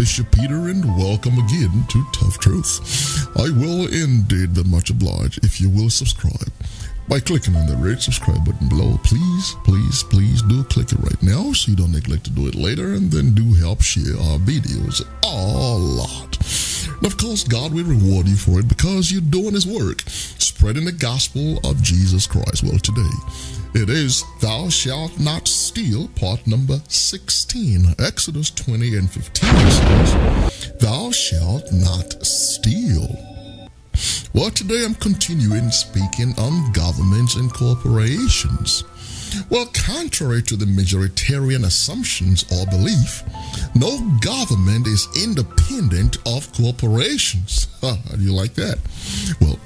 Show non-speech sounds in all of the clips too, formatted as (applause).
Bishop Peter, and welcome again to Tough Truth. I will indeed be much obliged if you will subscribe by clicking on the red subscribe button below. Please, please, please do click it right now so you don't neglect to do it later, and then do help share our videos a lot. And of course, God will reward you for it because you're doing His work, spreading the gospel of Jesus Christ. Well, today, it is Thou shalt not steal, part number 16. Exodus 20 and 15 says, Thou shalt not steal. Well, today I'm continuing speaking on governments and corporations. Well, contrary to the majoritarian assumptions or belief, no government is independent of corporations. (laughs) You like that? Well,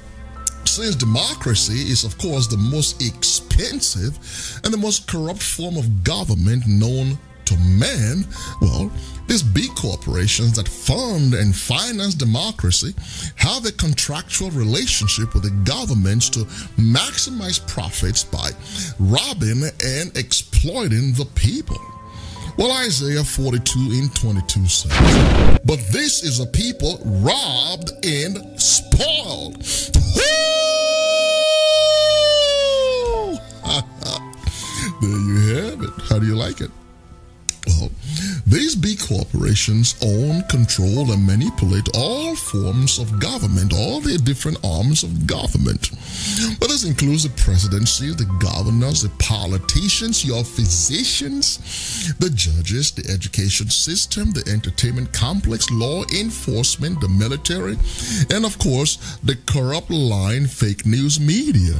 since democracy is, of course, the most expensive and the most corrupt form of government known to man, well, these big corporations that fund and finance democracy have a contractual relationship with the governments to maximize profits by robbing and exploiting the people. Well, Isaiah 42 in 22 says, But this is a people robbed and spoiled. These big corporations own, control, and manipulate all forms of government, all the different arms of government. But this includes the presidency, the governors, the politicians, your physicians, the judges, the education system, the entertainment complex, law enforcement, the military, and of course, the corrupt line fake news media.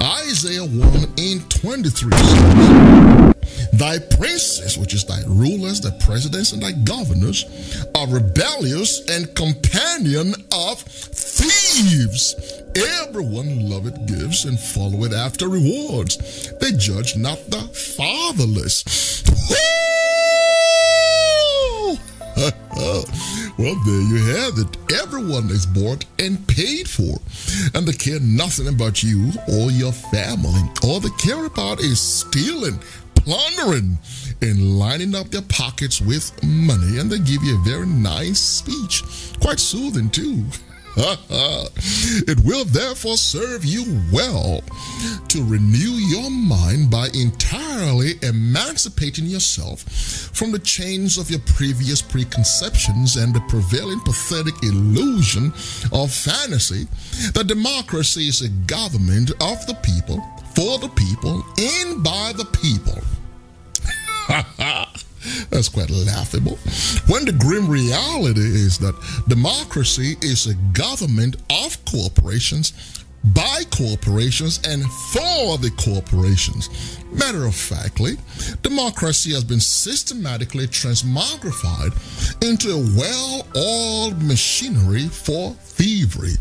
Isaiah 1 in 23 says, Thy princes, which is thy rulers, thy presidents, and thy governors, are rebellious and companion of thieves. Everyone loveth gifts and followeth after rewards. They judge not the fatherless. (laughs) well, there you have it. Everyone is bought and paid for, and they care nothing about you or your family. All they care about is stealing, plundering and lining up their pockets with money. And they give you a very nice speech, quite soothing too. (laughs) it will therefore serve you well to renew your mind by entirely emancipating yourself from the chains of your previous preconceptions and the prevailing pathetic illusion of fantasy that democracy is a government of the people, for the people, and by the people. (laughs) That's quite laughable. When the grim reality is that democracy is a government of corporations, by corporations, and for the corporations. Matter of factly, democracy has been systematically transmogrified into a well oiled machinery for thievery.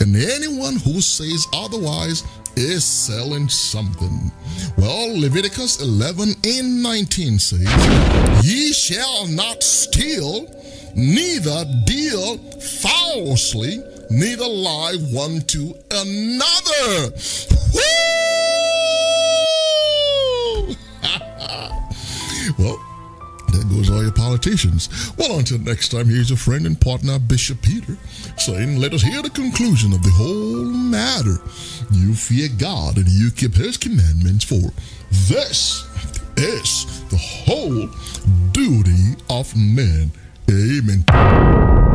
And anyone who says otherwise is selling something. Well, Leviticus 11 and 19 says, Ye shall not steal, neither deal falsely, neither lie one to another. (laughs) well, there goes all your politicians. Well, until next time, here's your friend and partner, Bishop Peter, saying, Let us hear the conclusion of the whole matter. You fear God and you keep his commandments, for this is the whole duty of men. Amen.